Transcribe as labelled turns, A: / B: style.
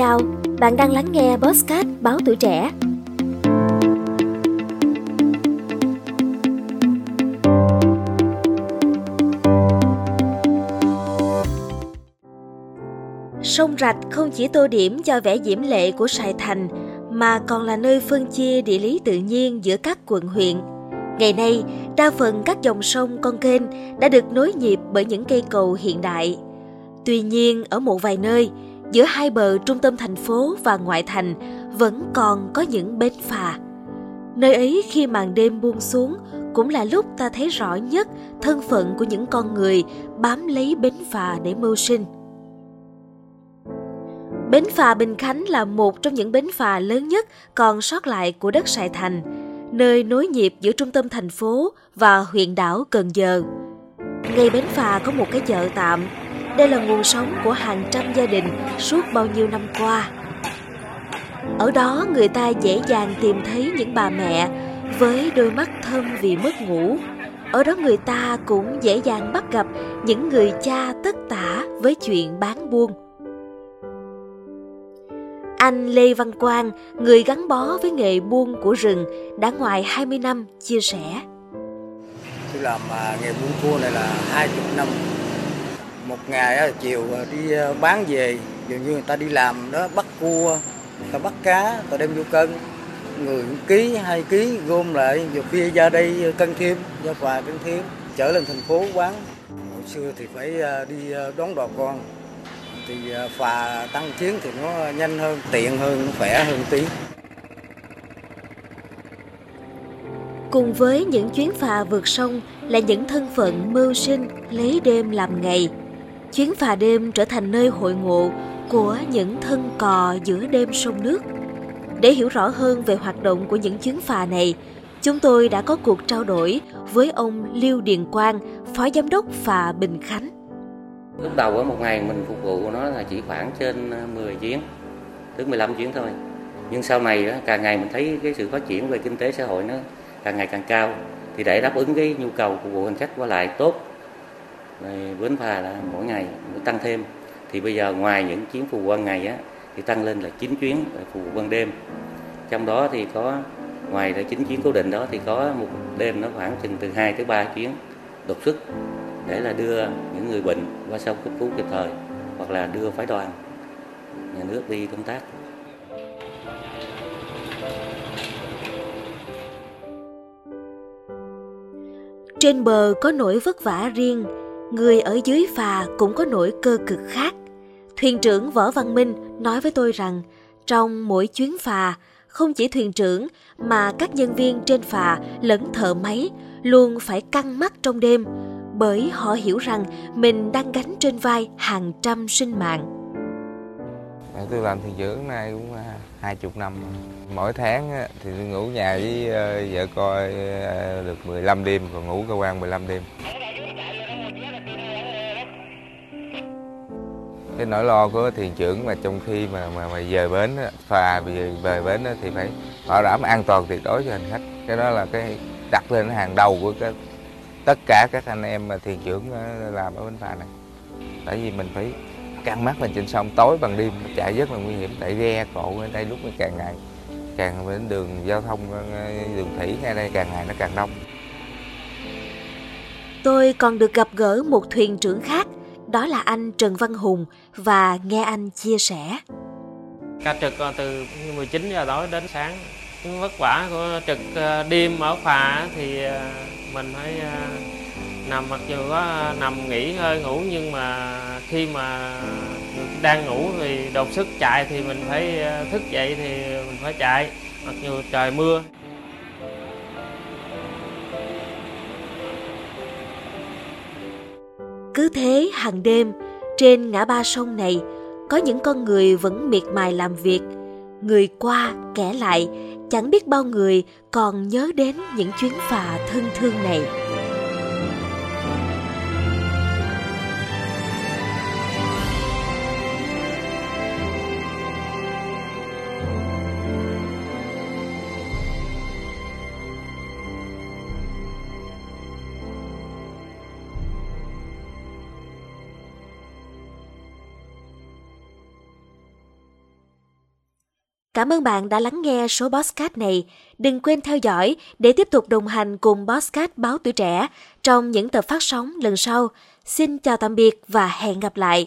A: chào, bạn đang lắng nghe Postcard Báo Tuổi Trẻ. Sông Rạch không chỉ tô điểm cho vẻ diễm lệ của Sài Thành, mà còn là nơi phân chia địa lý tự nhiên giữa các quận huyện. Ngày nay, đa phần các dòng sông con kênh đã được nối nhịp bởi những cây cầu hiện đại. Tuy nhiên, ở một vài nơi, giữa hai bờ trung tâm thành phố và ngoại thành vẫn còn có những bến phà. Nơi ấy khi màn đêm buông xuống cũng là lúc ta thấy rõ nhất thân phận của những con người bám lấy bến phà để mưu sinh. Bến phà Bình Khánh là một trong những bến phà lớn nhất còn sót lại của đất Sài Thành, nơi nối nhịp giữa trung tâm thành phố và huyện đảo Cần Giờ. Ngay bến phà có một cái chợ tạm đây là nguồn sống của hàng trăm gia đình suốt bao nhiêu năm qua. Ở đó người ta dễ dàng tìm thấy những bà mẹ với đôi mắt thâm vì mất ngủ. Ở đó người ta cũng dễ dàng bắt gặp những người cha tất tả với chuyện bán buôn. Anh Lê Văn Quang, người gắn bó với nghề buôn của rừng, đã ngoài 20 năm chia sẻ.
B: Tôi làm à, nghề buôn cua này là 20 năm một ngày chiều à, đi à, bán về. Dường như người ta đi làm đó, bắt cua ta bắt cá ta đem vô cân. Người ký, hai ký, gom lại rồi kia ra đây à, cân thêm, ra quà cân thêm, trở lên thành phố bán hồi xưa thì phải đi đón đò con. Thì phà tăng chuyến thì nó nhanh hơn, tiện hơn khỏe hơn tí.
A: Cùng với những chuyến phà vượt sông là những thân phận mưu sinh, lấy đêm làm ngày chuyến phà đêm trở thành nơi hội ngộ của những thân cò giữa đêm sông nước. Để hiểu rõ hơn về hoạt động của những chuyến phà này, chúng tôi đã có cuộc trao đổi với ông Lưu Điền Quang, Phó Giám đốc phà Bình Khánh.
C: Lúc đầu ở một ngày mình phục vụ nó là chỉ khoảng trên ờ, 10 chuyến, tới 15 chuyến thôi. Nhưng sau này càng ngày mình thấy cái sự phát triển về kinh tế xã hội nó càng ngày càng cao thì để đáp ứng cái nhu cầu phục vụ hành khách qua lại tốt bến phà là mỗi ngày mỗi tăng thêm. Thì bây giờ ngoài những chuyến phục vụ ban ngày á, thì tăng lên là 9 chuyến phục vụ ban đêm. Trong đó thì có, ngoài là 9 chuyến cố định đó, thì có một đêm nó khoảng chừng từ 2 tới 3 chuyến đột xuất để là đưa những người bệnh qua sông cấp cứu kịp thời hoặc là đưa phái đoàn, nhà nước đi công tác.
A: Trên bờ có nỗi vất vả riêng người ở dưới phà cũng có nỗi cơ cực khác. Thuyền trưởng Võ Văn Minh nói với tôi rằng trong mỗi chuyến phà, không chỉ thuyền trưởng mà các nhân viên trên phà lẫn thợ máy luôn phải căng mắt trong đêm bởi họ hiểu rằng mình đang gánh trên vai hàng trăm sinh mạng.
D: Tôi làm thuyền trưởng nay cũng à, hai chục năm Mỗi tháng thì tôi ngủ nhà với ờ, vợ coi ờ, được 15 đêm, còn ngủ cơ quan 15 đêm. Cái nỗi lo của thuyền trưởng mà trong khi mà mà, mà về bến phà về, về bến thì phải bảo đảm an toàn tuyệt đối cho hành khách. Cái đó là cái đặt lên hàng đầu của cái, tất cả các anh em mà thuyền trưởng ờ, làm ở bến phà này. Tại vì mình phải căng mắt lên trên sông tối bằng đêm chạy rất là nguy hiểm tại ghe cộ ở đây lúc nó càng ngày càng đến đường giao thông ờ, đường thủy ngay đây càng ngày nó càng đông.
A: Tôi còn được gặp gỡ một thuyền trưởng khác đó là anh Trần Văn Hùng và nghe anh chia sẻ.
E: Ca trực ờ, từ 19 giờ tối đến sáng. Những vất vả của trực ờ, đêm ở phà thì ờ, mình phải nằm, mặc dù có nằm nghỉ hơi ngủ nhưng mà khi mà đang ngủ thì đột sức chạy thì mình phải thức dậy thì mình phải chạy, mặc dù trời mưa
A: Cứ thế hàng đêm, trên ngã ba sông này, có những con người vẫn miệt mài làm việc. Người qua, kẻ lại, chẳng biết bao người còn nhớ đến những chuyến phà thân thương này. Cảm ơn bạn đã lắng nghe số Bosscat này. Đừng quên theo dõi để tiếp tục đồng hành cùng Bosscat Báo Tuổi Trẻ trong những tập phát sóng lần sau. Xin chào tạm biệt và hẹn gặp lại.